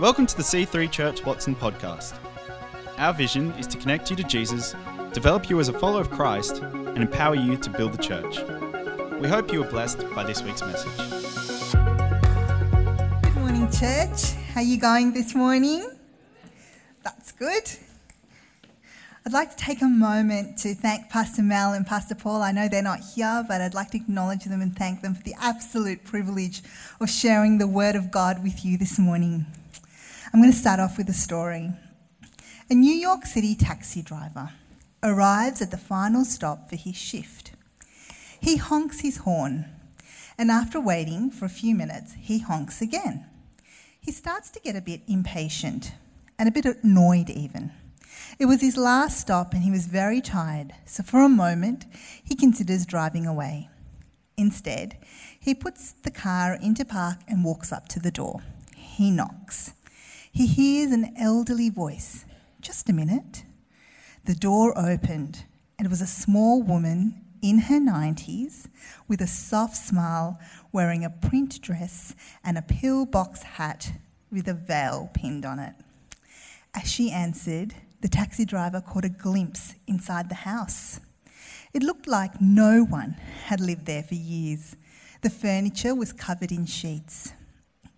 Welcome to the C3 Church Watson podcast. Our vision is to connect you to Jesus, develop you as a follower of Christ, and empower you to build the church. We hope you are blessed by this week's message. Good morning, church. How are you going this morning? That's good. I'd like to take a moment to thank Pastor Mel and Pastor Paul. I know they're not here, but I'd like to acknowledge them and thank them for the absolute privilege of sharing the Word of God with you this morning. I'm going to start off with a story. A New York City taxi driver arrives at the final stop for his shift. He honks his horn, and after waiting for a few minutes, he honks again. He starts to get a bit impatient and a bit annoyed, even. It was his last stop and he was very tired, so for a moment he considers driving away. Instead, he puts the car into park and walks up to the door. He knocks. He hears an elderly voice. Just a minute. The door opened, and it was a small woman in her 90s with a soft smile, wearing a print dress and a pillbox hat with a veil pinned on it. As she answered, the taxi driver caught a glimpse inside the house. It looked like no one had lived there for years. The furniture was covered in sheets.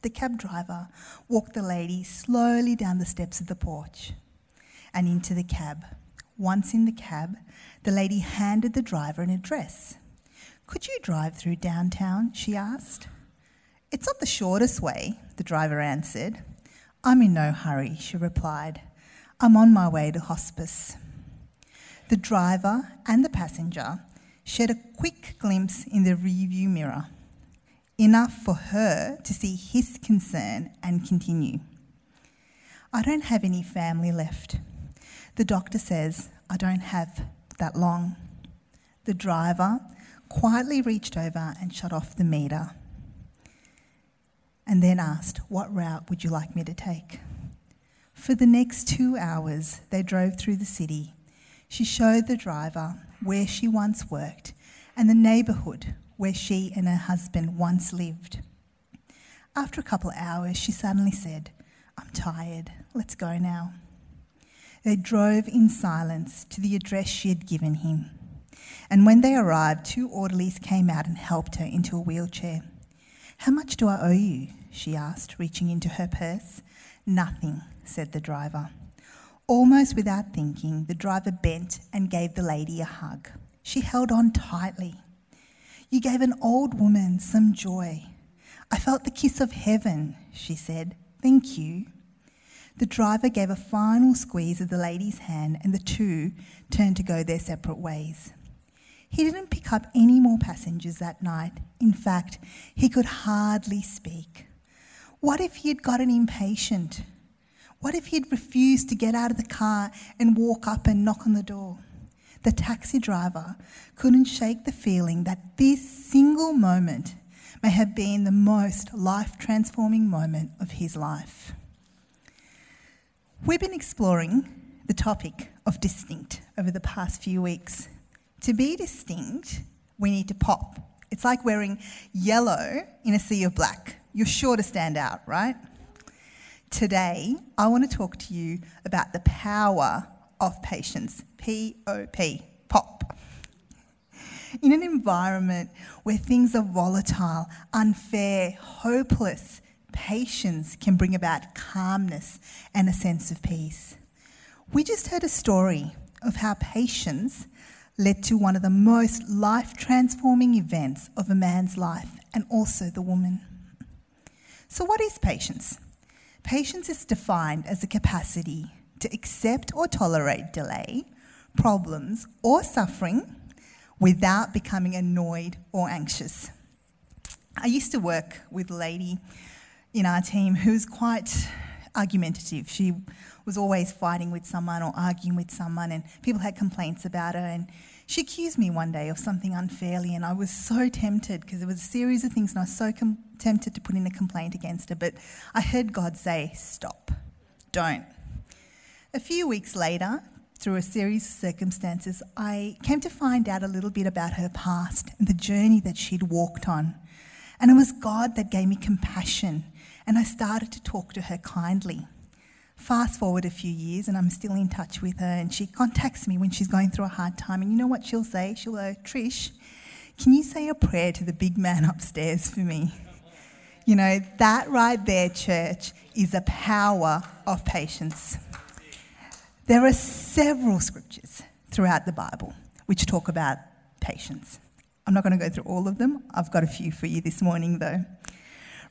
The cab driver walked the lady slowly down the steps of the porch and into the cab. Once in the cab, the lady handed the driver an address. Could you drive through downtown? she asked. It's not the shortest way, the driver answered. I'm in no hurry, she replied. I'm on my way to hospice. The driver and the passenger shared a quick glimpse in the rearview mirror, enough for her to see his concern and continue. I don't have any family left. The doctor says I don't have that long. The driver quietly reached over and shut off the meter and then asked, What route would you like me to take? For the next two hours, they drove through the city. She showed the driver where she once worked and the neighbourhood where she and her husband once lived. After a couple of hours, she suddenly said, I'm tired. Let's go now. They drove in silence to the address she had given him. And when they arrived, two orderlies came out and helped her into a wheelchair. How much do I owe you? she asked, reaching into her purse. Nothing, said the driver. Almost without thinking, the driver bent and gave the lady a hug. She held on tightly. You gave an old woman some joy. I felt the kiss of heaven, she said. Thank you. The driver gave a final squeeze of the lady's hand, and the two turned to go their separate ways. He didn't pick up any more passengers that night. In fact, he could hardly speak. What if he had gotten impatient? What if he'd refused to get out of the car and walk up and knock on the door? The taxi driver couldn't shake the feeling that this single moment may have been the most life transforming moment of his life. We've been exploring the topic of distinct over the past few weeks. To be distinct, we need to pop. It's like wearing yellow in a sea of black. You're sure to stand out, right? Today, I want to talk to you about the power of patience. P O P, pop. In an environment where things are volatile, unfair, hopeless, patience can bring about calmness and a sense of peace. We just heard a story of how patience led to one of the most life transforming events of a man's life and also the woman. So, what is patience? Patience is defined as a capacity to accept or tolerate delay, problems, or suffering without becoming annoyed or anxious. I used to work with a lady in our team who was quite argumentative. She was always fighting with someone or arguing with someone, and people had complaints about her. And she accused me one day of something unfairly, and I was so tempted because there was a series of things, and I was so com- tempted to put in a complaint against her. But I heard God say, Stop, don't. A few weeks later, through a series of circumstances, I came to find out a little bit about her past and the journey that she'd walked on. And it was God that gave me compassion and I started to talk to her kindly. Fast forward a few years, and I'm still in touch with her, and she contacts me when she's going through a hard time. And you know what she'll say? She'll go, Trish, can you say a prayer to the big man upstairs for me? You know, that right there, church, is a power of patience. There are several scriptures throughout the Bible which talk about patience. I'm not going to go through all of them. I've got a few for you this morning though.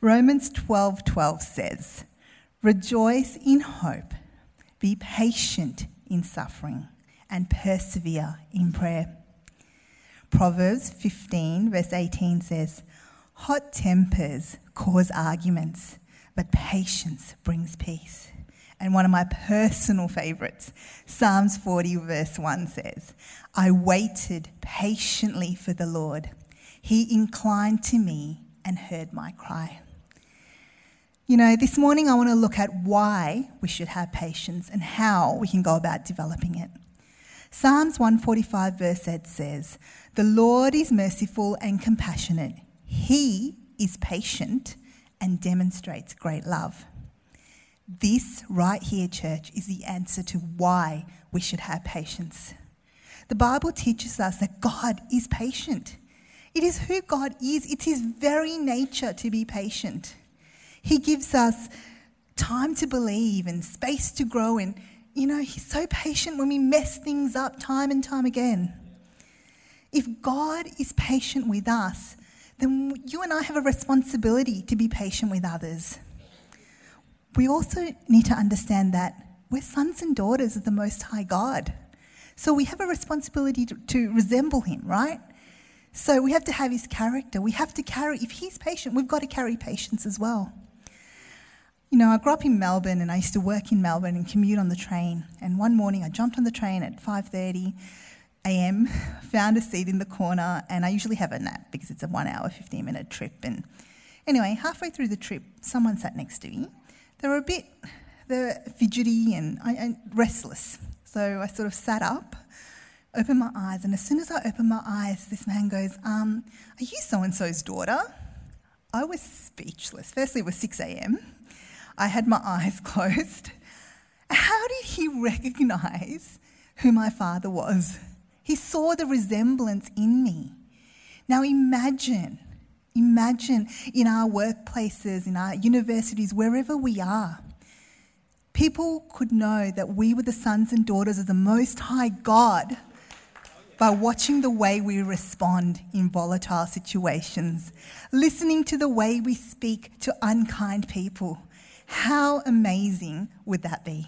Romans 12:12 12 says, "Rejoice in hope, be patient in suffering, and persevere in prayer." Proverbs 15 verse 18 says, "Hot tempers cause arguments, but patience brings peace." And one of my personal favorites, Psalms 40, verse 1 says, I waited patiently for the Lord. He inclined to me and heard my cry. You know, this morning I want to look at why we should have patience and how we can go about developing it. Psalms 145, verse 8 says, The Lord is merciful and compassionate. He is patient and demonstrates great love. This right here, church, is the answer to why we should have patience. The Bible teaches us that God is patient. It is who God is, it's His very nature to be patient. He gives us time to believe and space to grow and you know, he's so patient when we mess things up time and time again. If God is patient with us, then you and I have a responsibility to be patient with others we also need to understand that we're sons and daughters of the Most High God. So we have a responsibility to, to, resemble Him, right? So we have to have His character. We have to carry, if He's patient, we've got to carry patience as well. You know, I grew up in Melbourne and I used to work in Melbourne and commute on the train. And one morning I jumped on the train at 5:30 a.m., found a seat in the corner, and I usually have a nap because it's a one hour, 15 minute trip. And anyway, halfway through the trip, someone sat next to me they were a bit they were fidgety and, and restless. So I sort of sat up, opened my eyes, and as soon as I opened my eyes, this man goes, um, Are you so and so's daughter? I was speechless. Firstly, it was 6 a.m. I had my eyes closed. How did he recognize who my father was? He saw the resemblance in me. Now imagine Imagine in our workplaces, in our universities, wherever we are, people could know that we were the sons and daughters of the Most High God by watching the way we respond in volatile situations, listening to the way we speak to unkind people. How amazing would that be?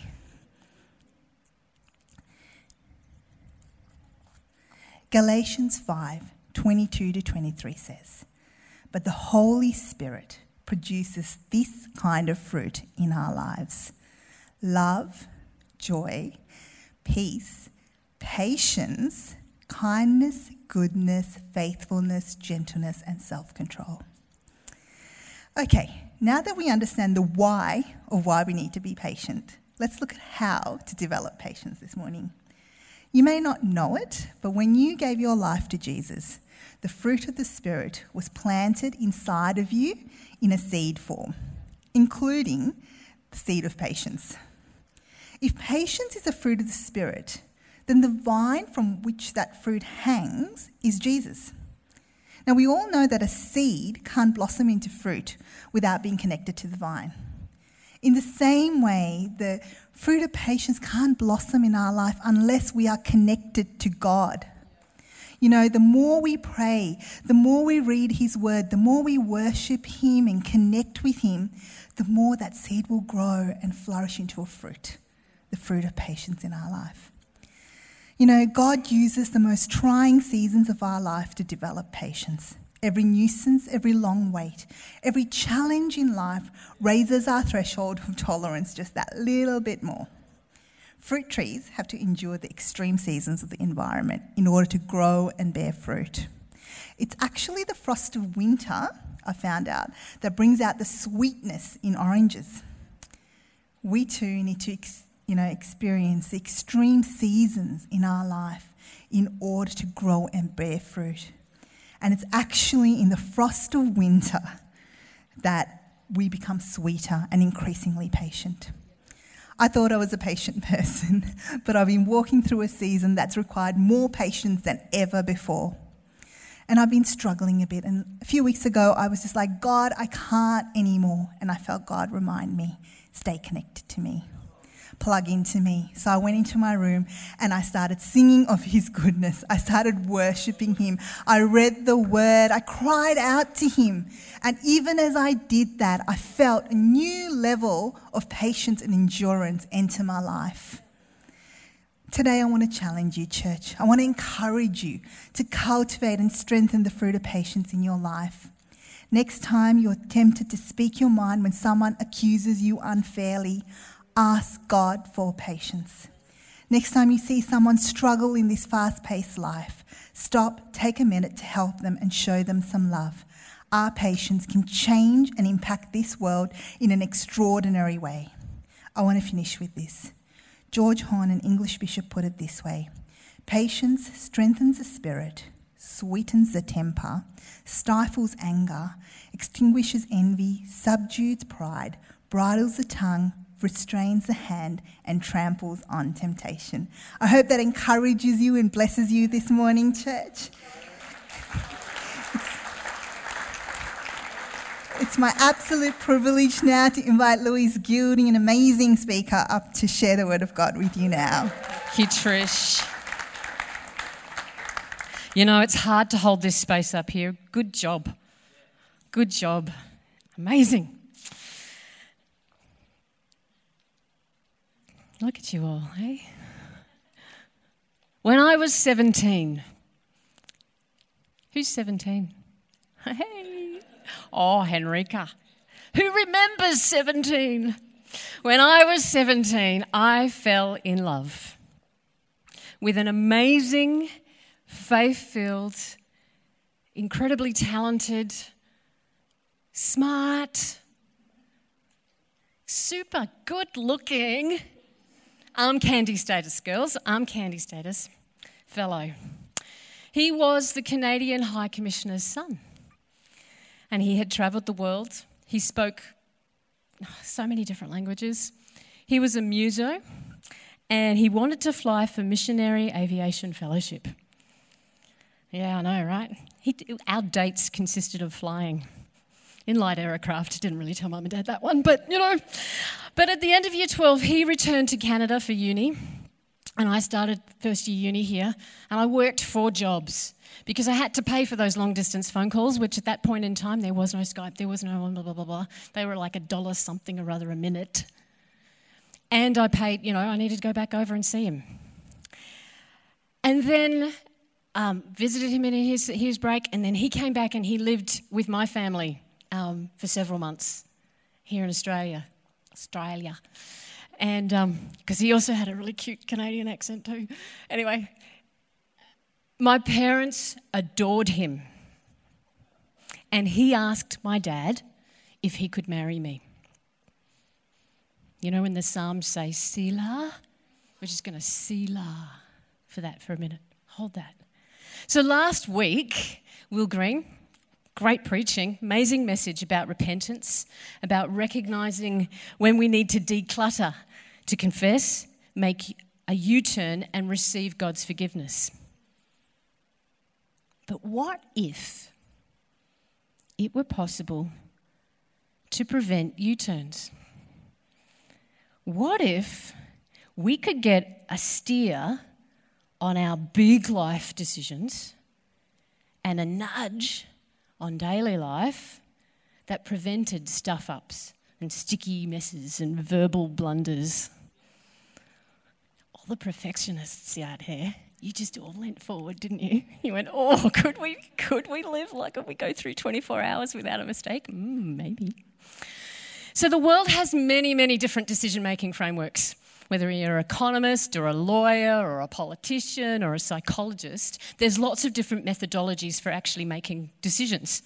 Galatians 5 22 to 23 says, but the Holy Spirit produces this kind of fruit in our lives love, joy, peace, patience, kindness, goodness, faithfulness, gentleness, and self control. Okay, now that we understand the why of why we need to be patient, let's look at how to develop patience this morning. You may not know it, but when you gave your life to Jesus, the fruit of the Spirit was planted inside of you in a seed form, including the seed of patience. If patience is a fruit of the Spirit, then the vine from which that fruit hangs is Jesus. Now, we all know that a seed can't blossom into fruit without being connected to the vine. In the same way, the fruit of patience can't blossom in our life unless we are connected to God. You know, the more we pray, the more we read His Word, the more we worship Him and connect with Him, the more that seed will grow and flourish into a fruit, the fruit of patience in our life. You know, God uses the most trying seasons of our life to develop patience. Every nuisance, every long wait, every challenge in life raises our threshold of tolerance just that little bit more. Fruit trees have to endure the extreme seasons of the environment in order to grow and bear fruit. It's actually the frost of winter, I found out, that brings out the sweetness in oranges. We too need to you know, experience the extreme seasons in our life in order to grow and bear fruit. And it's actually in the frost of winter that we become sweeter and increasingly patient. I thought I was a patient person, but I've been walking through a season that's required more patience than ever before. And I've been struggling a bit. And a few weeks ago, I was just like, God, I can't anymore. And I felt God remind me, stay connected to me plug into me. So I went into my room and I started singing of his goodness. I started worshiping him. I read the word. I cried out to him. And even as I did that, I felt a new level of patience and endurance enter my life. Today, I want to challenge you, church. I want to encourage you to cultivate and strengthen the fruit of patience in your life. Next time you're tempted to speak your mind when someone accuses you unfairly, ask God for patience. Next time you see someone struggle in this fast paced life, stop, take a minute to help them and show them some love. Our patience can change and impact this world in an extraordinary way. I want to finish with this. George Horne, an English bishop, put it this way Patience strengthens the spirit, sweetens the temper, stifles anger, extinguishes envy, subdues pride, bridles the tongue, restrains the hand, and tramples on temptation. I hope that encourages you and blesses you this morning, church. It's my absolute privilege now to invite Louise Gilding, an amazing speaker, up to share the word of God with you now. Thank you, Trish. You know, it's hard to hold this space up here. Good job. Good job. Amazing. Look at you all, hey? When I was 17, who's 17? Hey, oh, Henrika. Who remembers 17? When I was 17, I fell in love with an amazing, faith filled, incredibly talented, smart, super good looking, arm candy status, girls, arm candy status fellow. He was the Canadian High Commissioner's son, and he had travelled the world. He spoke oh, so many different languages. He was a muso, and he wanted to fly for Missionary Aviation Fellowship. Yeah, I know, right? He, our dates consisted of flying in light aircraft. Didn't really tell mum and dad that one, but you know. But at the end of year 12, he returned to Canada for uni. And I started first year uni here, and I worked four jobs because I had to pay for those long distance phone calls, which at that point in time there was no Skype, there was no blah, blah, blah, blah. They were like a dollar something or other a minute. And I paid, you know, I needed to go back over and see him. And then um, visited him in his, his break, and then he came back and he lived with my family um, for several months here in Australia. Australia. And because um, he also had a really cute Canadian accent too. Anyway, my parents adored him. And he asked my dad if he could marry me. You know, when the Psalms say Selah, we're just going to Selah for that for a minute. Hold that. So last week, Will Green, Great preaching, amazing message about repentance, about recognizing when we need to declutter, to confess, make a U turn, and receive God's forgiveness. But what if it were possible to prevent U turns? What if we could get a steer on our big life decisions and a nudge on daily life that prevented stuff ups and sticky messes and verbal blunders. All the perfectionists out here, you just all leant forward, didn't you? You went, "Oh, could we could we live like we go through 24 hours without a mistake? Mm, maybe." So the world has many, many different decision-making frameworks. Whether you're an economist or a lawyer or a politician or a psychologist, there's lots of different methodologies for actually making decisions.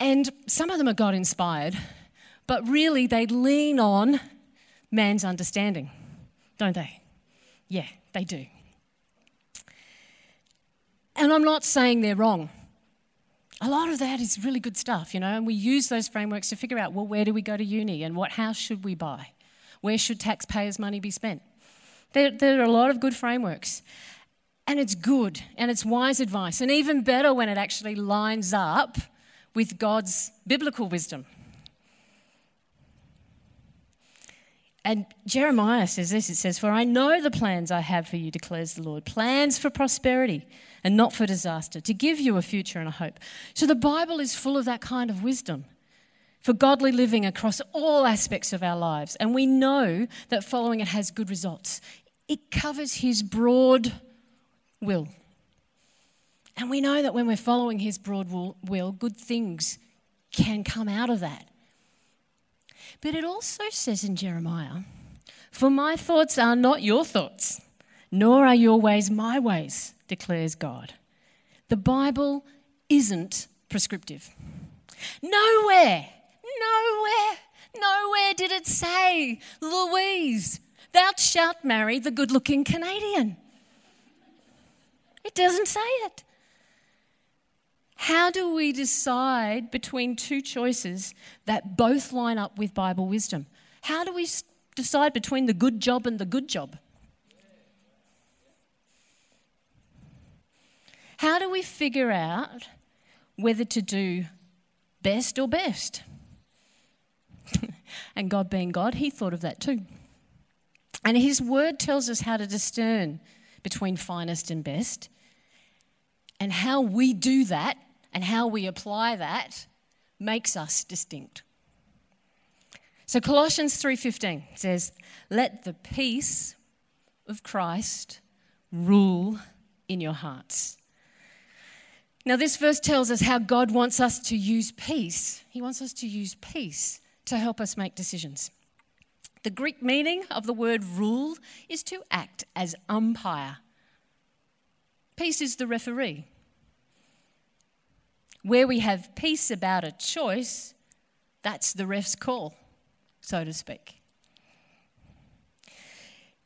And some of them are God inspired, but really they lean on man's understanding, don't they? Yeah, they do. And I'm not saying they're wrong. A lot of that is really good stuff, you know, and we use those frameworks to figure out well, where do we go to uni and what house should we buy? Where should taxpayers' money be spent? There, there are a lot of good frameworks. And it's good and it's wise advice, and even better when it actually lines up with God's biblical wisdom. And Jeremiah says this it says, For I know the plans I have for you, declares the Lord plans for prosperity and not for disaster, to give you a future and a hope. So the Bible is full of that kind of wisdom for godly living across all aspects of our lives. And we know that following it has good results. It covers His broad will. And we know that when we're following His broad will, good things can come out of that. But it also says in Jeremiah, For my thoughts are not your thoughts, nor are your ways my ways, declares God. The Bible isn't prescriptive. Nowhere, nowhere, nowhere did it say, Louise, thou shalt marry the good looking Canadian. It doesn't say it. How do we decide between two choices that both line up with Bible wisdom? How do we decide between the good job and the good job? How do we figure out whether to do best or best? And God being God, He thought of that too. And His word tells us how to discern between finest and best. And how we do that and how we apply that makes us distinct. So Colossians 3:15 says, "Let the peace of Christ rule in your hearts." Now this verse tells us how God wants us to use peace. He wants us to use peace to help us make decisions. The Greek meaning of the word rule is to act as umpire. Peace is the referee. Where we have peace about a choice, that's the ref's call, so to speak.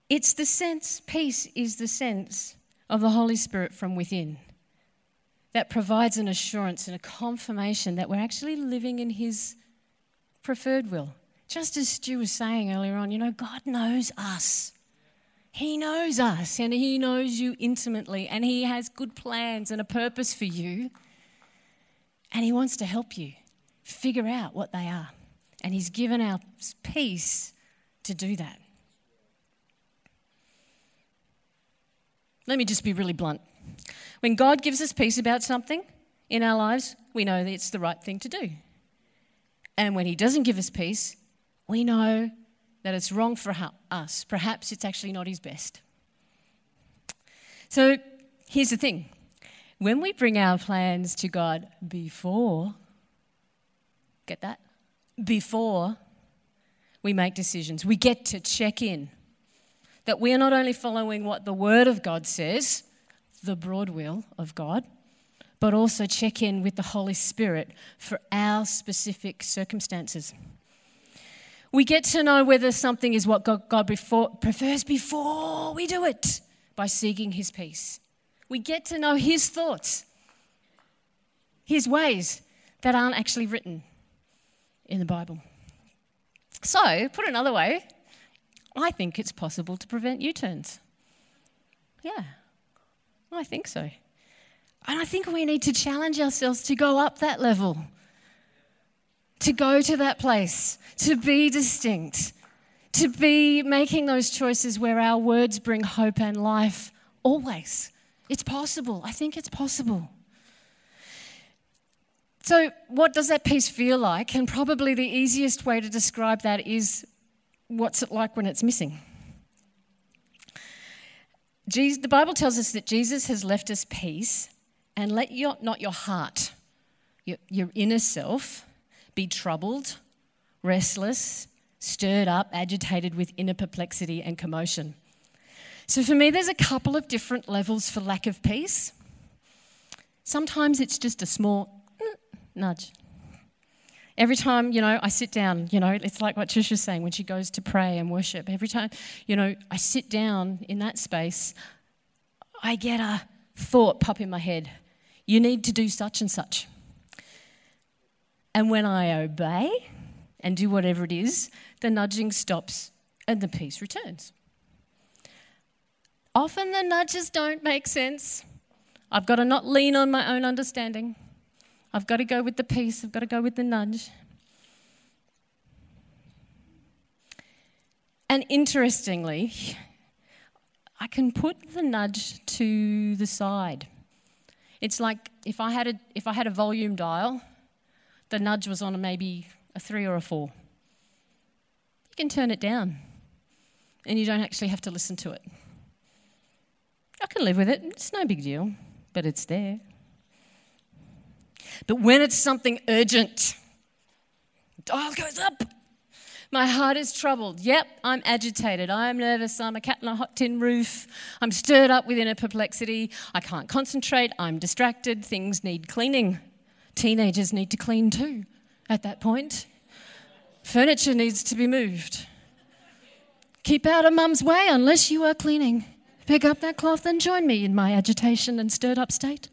It's the sense, peace is the sense of the Holy Spirit from within that provides an assurance and a confirmation that we're actually living in His preferred will. Just as Stu was saying earlier on, you know, God knows us. He knows us and He knows you intimately, and He has good plans and a purpose for you. And He wants to help you figure out what they are. And He's given us peace to do that. Let me just be really blunt. When God gives us peace about something in our lives, we know that it's the right thing to do. And when He doesn't give us peace, we know that it's wrong for us. Perhaps it's actually not His best. So here's the thing when we bring our plans to God before, get that? Before we make decisions, we get to check in that we are not only following what the Word of God says, the broad will of God, but also check in with the Holy Spirit for our specific circumstances. We get to know whether something is what God, God before, prefers before we do it by seeking His peace. We get to know His thoughts, His ways that aren't actually written in the Bible. So, put another way, I think it's possible to prevent U turns. Yeah, I think so. And I think we need to challenge ourselves to go up that level, to go to that place, to be distinct, to be making those choices where our words bring hope and life always. It's possible. I think it's possible. So, what does that peace feel like? And probably the easiest way to describe that is what's it like when it's missing? Jesus, the Bible tells us that Jesus has left us peace and let your, not your heart, your, your inner self, be troubled, restless, stirred up, agitated with inner perplexity and commotion. So for me, there's a couple of different levels for lack of peace. Sometimes it's just a small mm, nudge. Every time, you know, I sit down, you know, it's like what Trish was saying when she goes to pray and worship. Every time, you know, I sit down in that space, I get a thought pop in my head. You need to do such and such. And when I obey and do whatever it is, the nudging stops and the peace returns. Often the nudges don't make sense. I've got to not lean on my own understanding. I've got to go with the peace, I've got to go with the nudge. And interestingly, I can put the nudge to the side. It's like if I had a, if I had a volume dial, the nudge was on maybe a three or a four. You can turn it down and you don't actually have to listen to it. I can live with it, it's no big deal, but it's there. But when it's something urgent, dial goes up. My heart is troubled. Yep, I'm agitated. I'm nervous. I'm a cat on a hot tin roof. I'm stirred up within a perplexity. I can't concentrate. I'm distracted. Things need cleaning. Teenagers need to clean too at that point. Furniture needs to be moved. Keep out of mum's way unless you are cleaning. Pick up that cloth and join me in my agitation and stirred up state.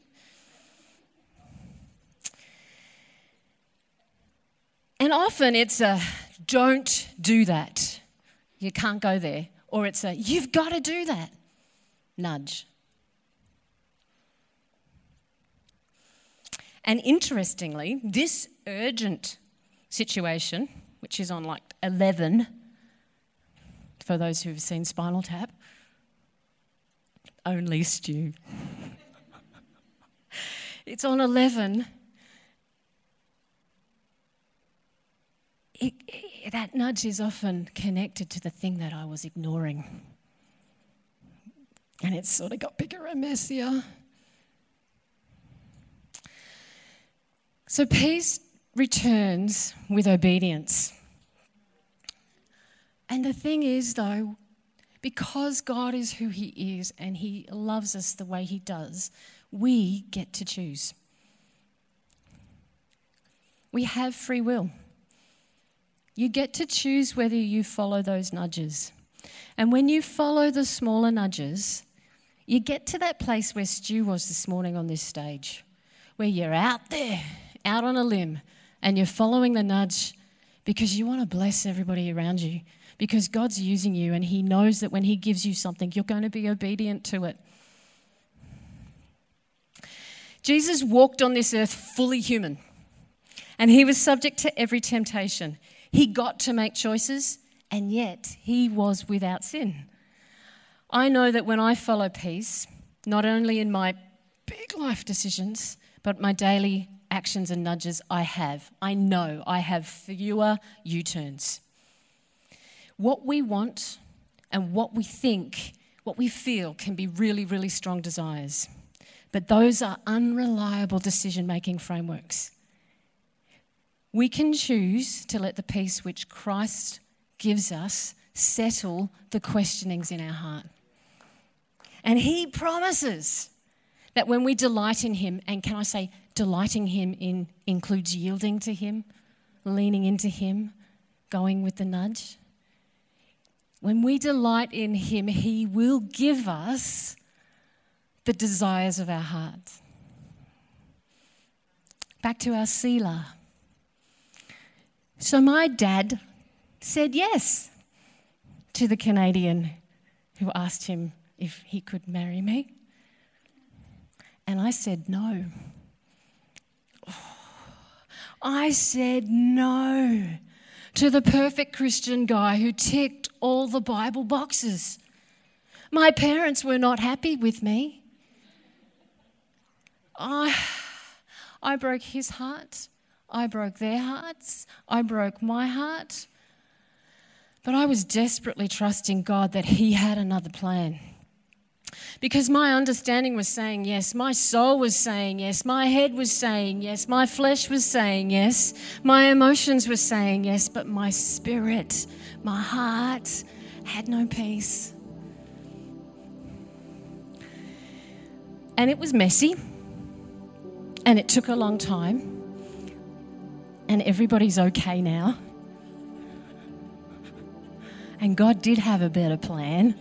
And often it's a don't do that. You can't go there. Or it's a you've got to do that. Nudge. And interestingly, this urgent situation, which is on like 11, for those who've seen Spinal Tap, only Stu. it's on 11 it, that nudge is often connected to the thing that I was ignoring. And it's sort of got bigger and messier. So peace returns with obedience. And the thing is, though, because God is who He is and He loves us the way He does, we get to choose. We have free will. You get to choose whether you follow those nudges. And when you follow the smaller nudges, you get to that place where Stu was this morning on this stage, where you're out there, out on a limb, and you're following the nudge because you want to bless everybody around you, because God's using you and He knows that when He gives you something, you're going to be obedient to it. Jesus walked on this earth fully human, and He was subject to every temptation. He got to make choices, and yet he was without sin. I know that when I follow peace, not only in my big life decisions, but my daily actions and nudges, I have. I know I have fewer U turns. What we want and what we think, what we feel, can be really, really strong desires. But those are unreliable decision making frameworks. We can choose to let the peace which Christ gives us settle the questionings in our heart. And He promises that when we delight in Him, and can I say, delighting Him in, includes yielding to Him, leaning into Him, going with the nudge. When we delight in Him, He will give us the desires of our hearts. Back to our Selah. So my dad said yes to the Canadian who asked him if he could marry me. And I said no. I said no to the perfect Christian guy who ticked all the Bible boxes. My parents were not happy with me. I, I broke his heart. I broke their hearts. I broke my heart. But I was desperately trusting God that He had another plan. Because my understanding was saying yes, my soul was saying yes, my head was saying yes, my flesh was saying yes, my emotions were saying yes, but my spirit, my heart had no peace. And it was messy, and it took a long time and everybody's okay now. And God did have a better plan.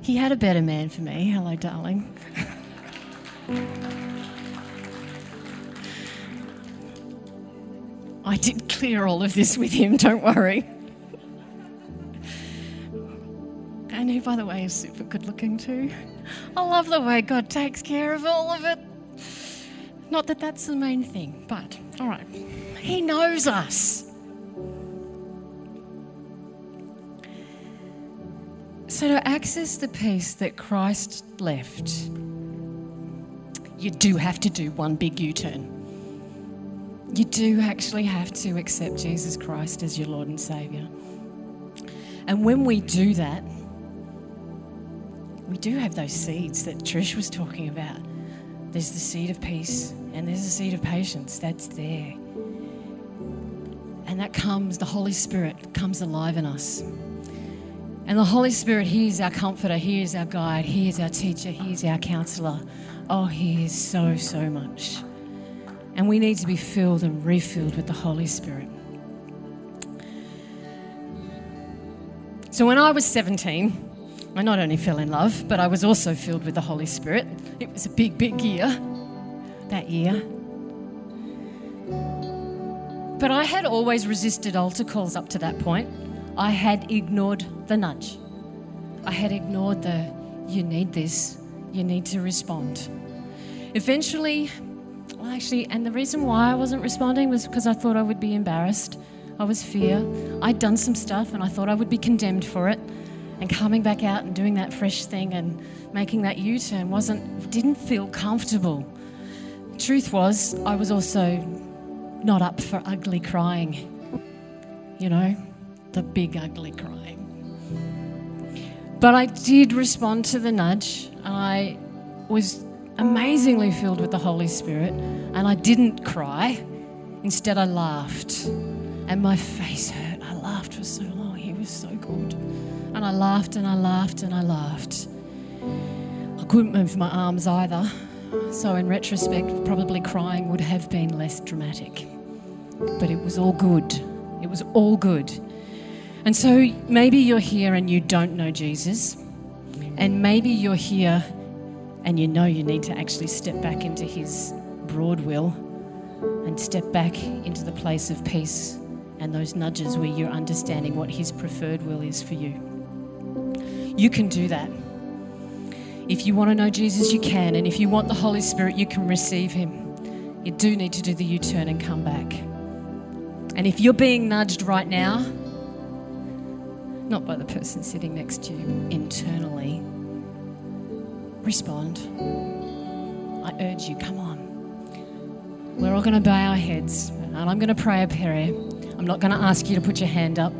He had a better man for me. Hello, darling. I did clear all of this with him, don't worry. And he, by the way, is super good looking too. I love the way God takes care of all of it. Not that that's the main thing, but all right. He knows us. So, to access the peace that Christ left, you do have to do one big U turn. You do actually have to accept Jesus Christ as your Lord and Saviour. And when we do that, we do have those seeds that Trish was talking about. There's the seed of peace and there's the seed of patience. That's there. And that comes, the Holy Spirit comes alive in us. And the Holy Spirit, He is our comforter, He is our guide, He is our teacher, He is our counselor. Oh, He is so, so much. And we need to be filled and refilled with the Holy Spirit. So when I was 17, I not only fell in love, but I was also filled with the Holy Spirit. It was a big, big year that year. But I had always resisted altar calls up to that point. I had ignored the nudge. I had ignored the, you need this, you need to respond. Eventually, well, actually, and the reason why I wasn't responding was because I thought I would be embarrassed. I was fear. I'd done some stuff and I thought I would be condemned for it. And coming back out and doing that fresh thing and making that U turn wasn't, didn't feel comfortable. Truth was, I was also not up for ugly crying. You know, the big ugly crying. But I did respond to the nudge. I was amazingly filled with the Holy Spirit and I didn't cry. Instead, I laughed and my face hurt. I laughed for so long. He was so good. And I laughed and I laughed and I laughed. I couldn't move my arms either. So, in retrospect, probably crying would have been less dramatic. But it was all good. It was all good. And so, maybe you're here and you don't know Jesus. And maybe you're here and you know you need to actually step back into His broad will and step back into the place of peace and those nudges where you're understanding what His preferred will is for you. You can do that. If you want to know Jesus, you can. And if you want the Holy Spirit, you can receive Him. You do need to do the U turn and come back. And if you're being nudged right now, not by the person sitting next to you internally, respond. I urge you, come on. We're all going to bow our heads and I'm going to pray a prayer. I'm not going to ask you to put your hand up.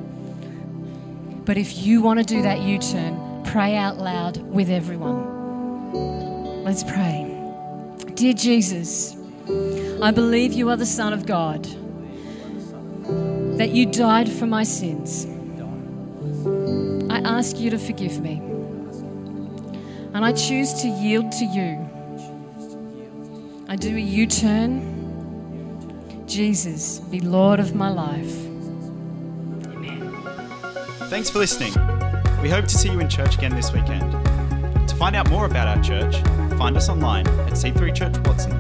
But if you want to do that U turn, pray out loud with everyone. Let's pray. Dear Jesus, I believe you are the Son of God, that you died for my sins. I ask you to forgive me. And I choose to yield to you. I do a U turn. Jesus, be Lord of my life. Amen. Thanks for listening. We hope to see you in church again this weekend. To find out more about our church, find us online at C3 Church Watson